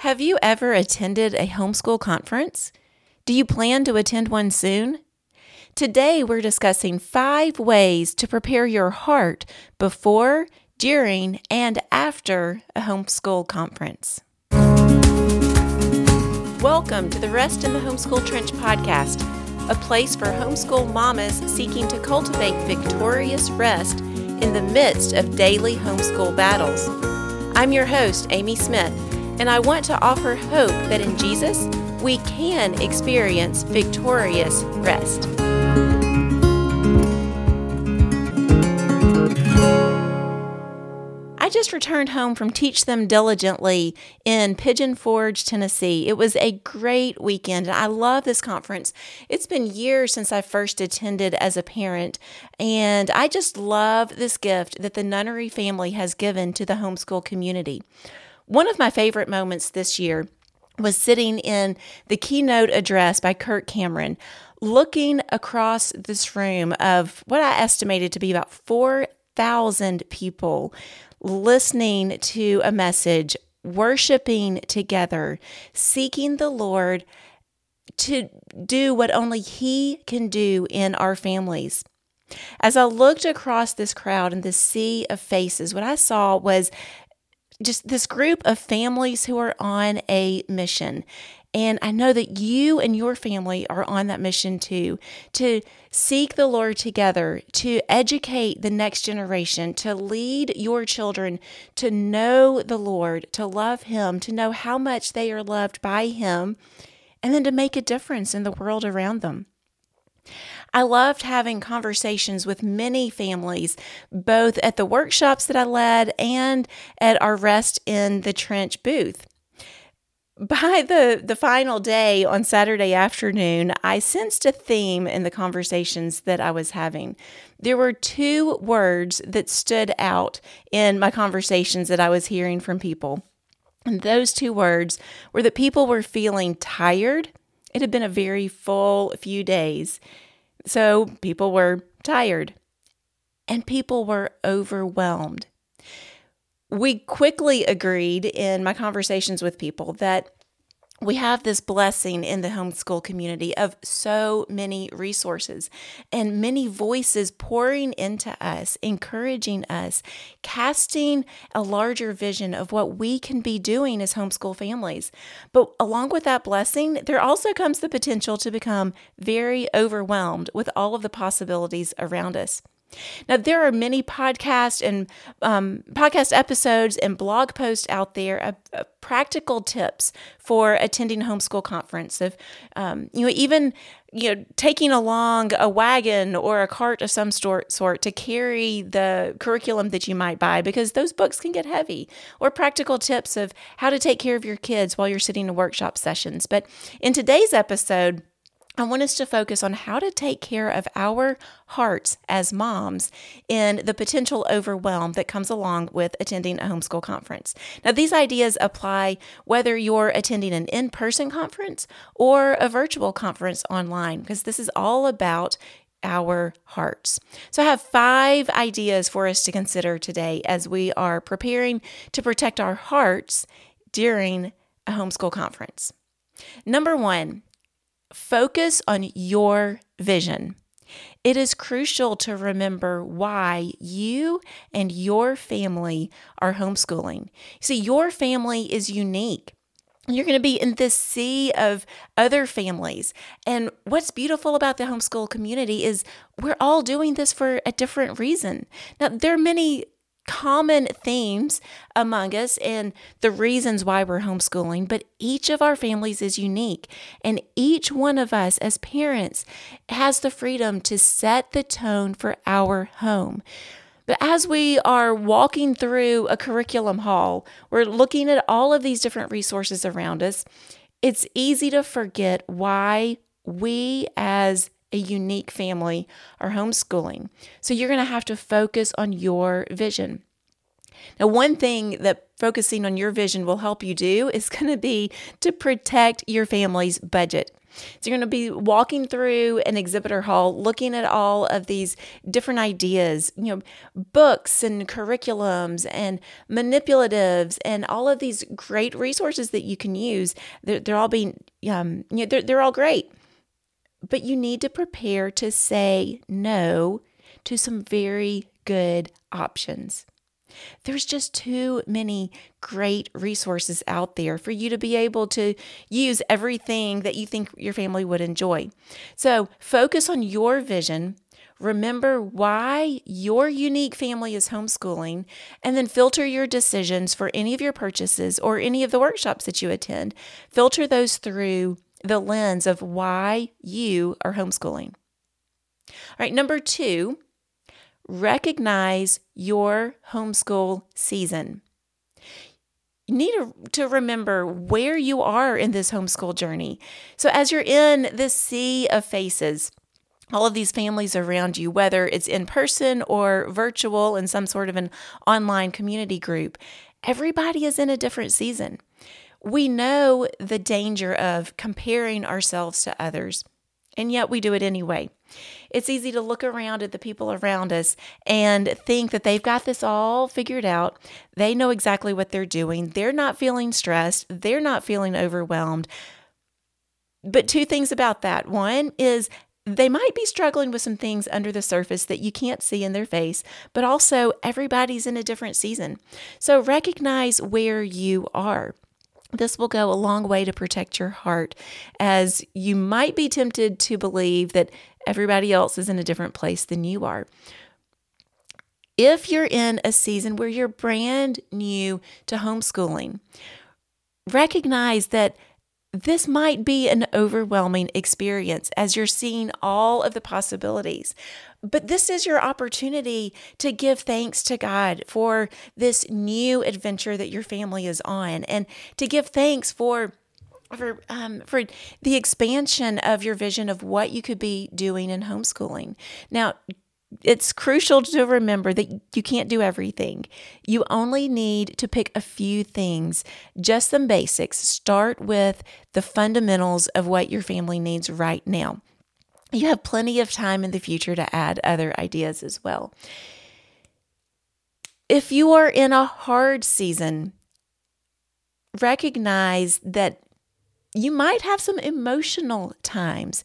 Have you ever attended a homeschool conference? Do you plan to attend one soon? Today, we're discussing five ways to prepare your heart before, during, and after a homeschool conference. Welcome to the Rest in the Homeschool Trench podcast, a place for homeschool mamas seeking to cultivate victorious rest in the midst of daily homeschool battles. I'm your host, Amy Smith, and I want to offer hope that in Jesus we can experience victorious rest. I just returned home from Teach Them Diligently in Pigeon Forge, Tennessee. It was a great weekend. And I love this conference. It's been years since I first attended as a parent, and I just love this gift that the Nunnery family has given to the homeschool community. One of my favorite moments this year was sitting in the keynote address by Kirk Cameron, looking across this room of what I estimated to be about 4,000 people listening to a message, worshiping together, seeking the Lord to do what only He can do in our families. As I looked across this crowd and this sea of faces, what I saw was just this group of families who are on a mission. And I know that you and your family are on that mission too to seek the Lord together, to educate the next generation, to lead your children to know the Lord, to love Him, to know how much they are loved by Him, and then to make a difference in the world around them. I loved having conversations with many families, both at the workshops that I led and at our Rest in the Trench booth by the the final day on Saturday afternoon, I sensed a theme in the conversations that I was having. There were two words that stood out in my conversations that I was hearing from people. And those two words were that people were feeling tired. It had been a very full few days. So people were tired and people were overwhelmed. We quickly agreed in my conversations with people that we have this blessing in the homeschool community of so many resources and many voices pouring into us, encouraging us, casting a larger vision of what we can be doing as homeschool families. But along with that blessing, there also comes the potential to become very overwhelmed with all of the possibilities around us. Now, there are many podcast and um, podcast episodes and blog posts out there of, of, practical tips for attending homeschool conference. Of um, you know, even you know, taking along a wagon or a cart of some sort, sort to carry the curriculum that you might buy, because those books can get heavy. Or practical tips of how to take care of your kids while you're sitting in workshop sessions. But in today's episode I want us to focus on how to take care of our hearts as moms in the potential overwhelm that comes along with attending a homeschool conference. Now, these ideas apply whether you're attending an in person conference or a virtual conference online, because this is all about our hearts. So, I have five ideas for us to consider today as we are preparing to protect our hearts during a homeschool conference. Number one, Focus on your vision. It is crucial to remember why you and your family are homeschooling. See, your family is unique. You're going to be in this sea of other families. And what's beautiful about the homeschool community is we're all doing this for a different reason. Now, there are many common themes among us and the reasons why we're homeschooling, but each of our families is unique. And each one of us as parents has the freedom to set the tone for our home. But as we are walking through a curriculum hall, we're looking at all of these different resources around us. It's easy to forget why we as a unique family or homeschooling. So you're going to have to focus on your vision. Now, one thing that focusing on your vision will help you do is going to be to protect your family's budget. So you're going to be walking through an exhibitor hall looking at all of these different ideas, you know, books and curriculums and manipulatives and all of these great resources that you can use. They're, they're all being, um, you know, they're, they're all great. But you need to prepare to say no to some very good options. There's just too many great resources out there for you to be able to use everything that you think your family would enjoy. So focus on your vision. Remember why your unique family is homeschooling, and then filter your decisions for any of your purchases or any of the workshops that you attend. Filter those through the lens of why you are homeschooling. All right, number two, recognize your homeschool season. You need to, remember where you are in this homeschool journey. So, as you're in this sea of faces, all of these families around you, whether it's in person or virtual in some sort of an online community group, everybody is in a different season. We know the danger of comparing ourselves to others, and yet we do it anyway. It's easy to look around at the people around us and think that they've got this all figured out. They know exactly what they're doing. They're not feeling stressed. They're not feeling overwhelmed. But two things about that. One is they might be struggling with some things under the surface that you can't see in their face, but also everybody's in a different season. So recognize where you are. This will go a long way to protect your heart, as you might be tempted to believe that everybody else is in a different place than you are. If you're in a season where you're brand new to homeschooling, recognize that this might be an overwhelming experience as you're seeing all of the possibilities. But this is your opportunity to give thanks to God for this new adventure that your family is on and to give thanks for for um, for the expansion of your vision of what you could be doing in homeschooling. Now, it's crucial to remember that you can't do everything. You only need to pick a few things, just some basics. Start with the fundamentals of what your family needs right now. You have plenty of time in the future to add other ideas as well. If you are in a hard season, recognize that you might have some emotional times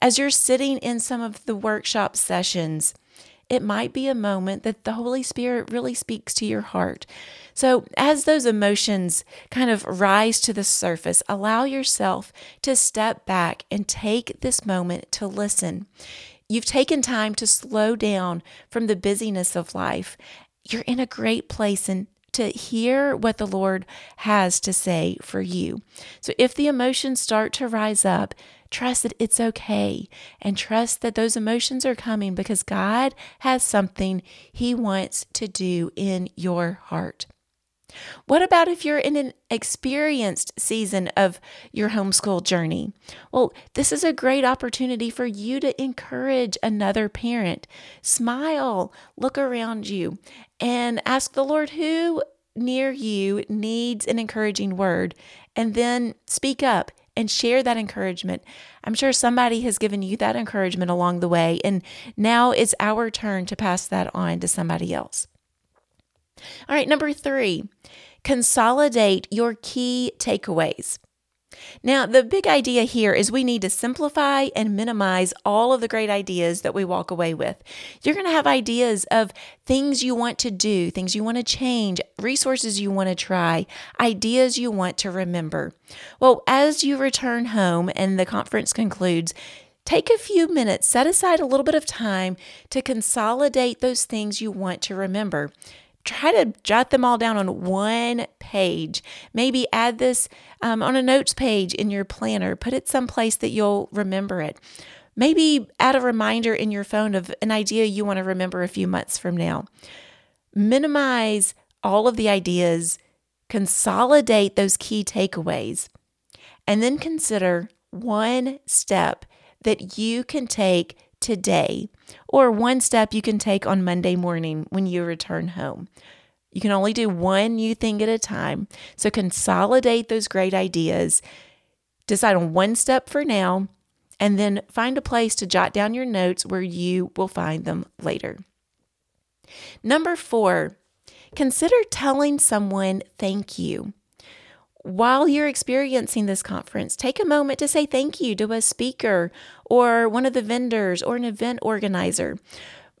as you're sitting in some of the workshop sessions it might be a moment that the Holy Spirit really speaks to your heart. So, as those emotions kind of rise to the surface, allow yourself to step back and take this moment to listen. You've taken time to slow down from the busyness of life. You're in a great place and to hear what the Lord has to say for you. So if the emotions start to rise up, Trust that it's okay and trust that those emotions are coming because God has something He wants to do in your heart. What about if you're in an experienced season of your homeschool journey? Well, this is a great opportunity for you to encourage another parent. Smile, look around you, and ask the Lord who near you needs an encouraging word, and then speak up and share that encouragement. I'm sure somebody has given you that encouragement along the way, and now it's our turn to pass that on to somebody else. All right, number three, consolidate your key takeaways. Now, the big idea here is we need to simplify and minimize all of the great ideas that we walk away with. You're going to have ideas of things you want to do, things you want to change, resources you want to try, ideas you want to remember. Well, as you return home and the conference concludes, Take a few minutes, set aside a little bit of time to consolidate those things you want to remember try to jot them all down on one page. Maybe add this um, on a notes page in your planner. Put it someplace that you'll remember it. Maybe add a reminder in your phone of an idea you want to remember a few months from now. Minimize all of the ideas, consolidate those key takeaways, and then consider one step that you can take today, or one step you can take on Monday morning when you return home. You can only do one new thing at a time. So consolidate those great ideas. Decide on one step for now and then find a place to jot down your notes where you will find them later. Number four, consider telling someone thank you. While you're experiencing this conference, take a moment to say thank you to a speaker or one of the vendors or an event organizer.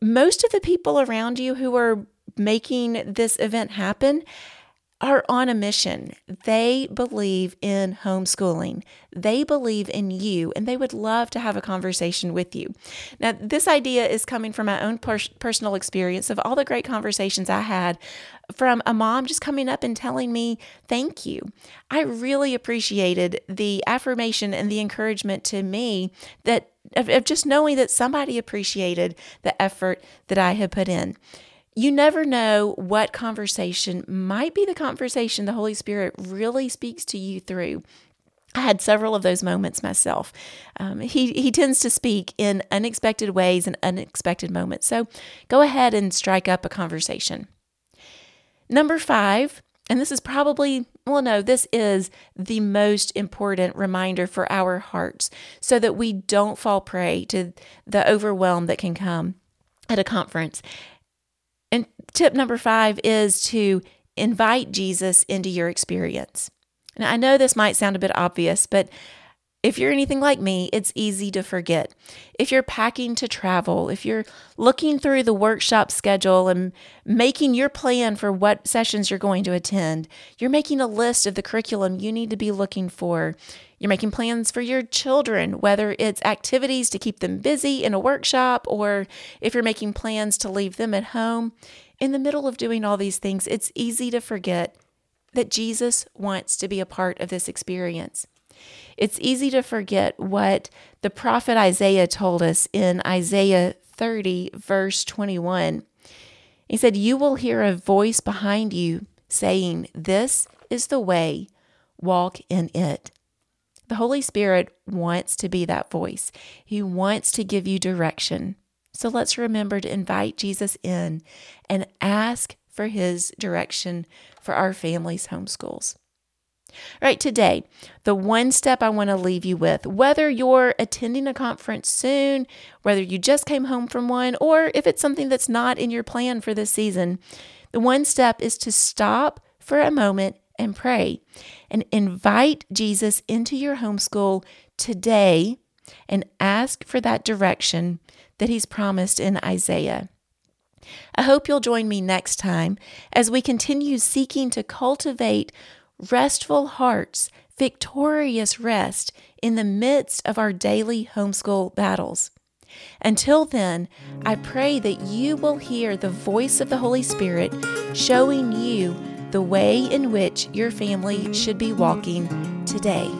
Most of the people around you who are making this event happen are on a mission. They believe in homeschooling. They believe in you, and they would love to have a conversation with you. Now, this idea is coming from my own per- personal experience of all the great conversations I had from a mom just coming up and telling me, Thank you. I really appreciated the affirmation and the encouragement to me that of, of just knowing that somebody appreciated the effort that I had put in you never know what conversation might be the conversation the Holy Spirit really speaks to you through. I had several of those moments myself. Um, he, he tends to speak in unexpected ways and unexpected moments. So go ahead and strike up a conversation. Number five, and this is probably, well, no, this is the most important reminder for our hearts so that we don't fall prey to the overwhelm that can come at a conference. Tip number five is to invite Jesus into your experience. Now, I know this might sound a bit obvious, but if you're anything like me, it's easy to forget. If you're packing to travel, if you're looking through the workshop schedule and making your plan for what sessions you're going to attend, you're making a list of the curriculum you need to be looking for. You're making plans for your children, whether it's activities to keep them busy in a workshop or if you're making plans to leave them at home. In the middle of doing all these things, it's easy to forget that Jesus wants to be a part of this experience. It's easy to forget what the prophet Isaiah told us in Isaiah 30, verse 21. He said, You will hear a voice behind you saying, This is the way, walk in it. The Holy Spirit wants to be that voice. He wants to give you direction. So let's remember to invite Jesus in and ask for his direction for our family's homeschools. Right, today, the one step I want to leave you with, whether you're attending a conference soon, whether you just came home from one, or if it's something that's not in your plan for this season, the one step is to stop for a moment and pray and invite Jesus into your homeschool today and ask for that direction that he's promised in Isaiah. I hope you'll join me next time as we continue seeking to cultivate restful hearts, victorious rest in the midst of our daily homeschool battles. Until then, I pray that you will hear the voice of the Holy Spirit showing you the way in which your family should be walking today.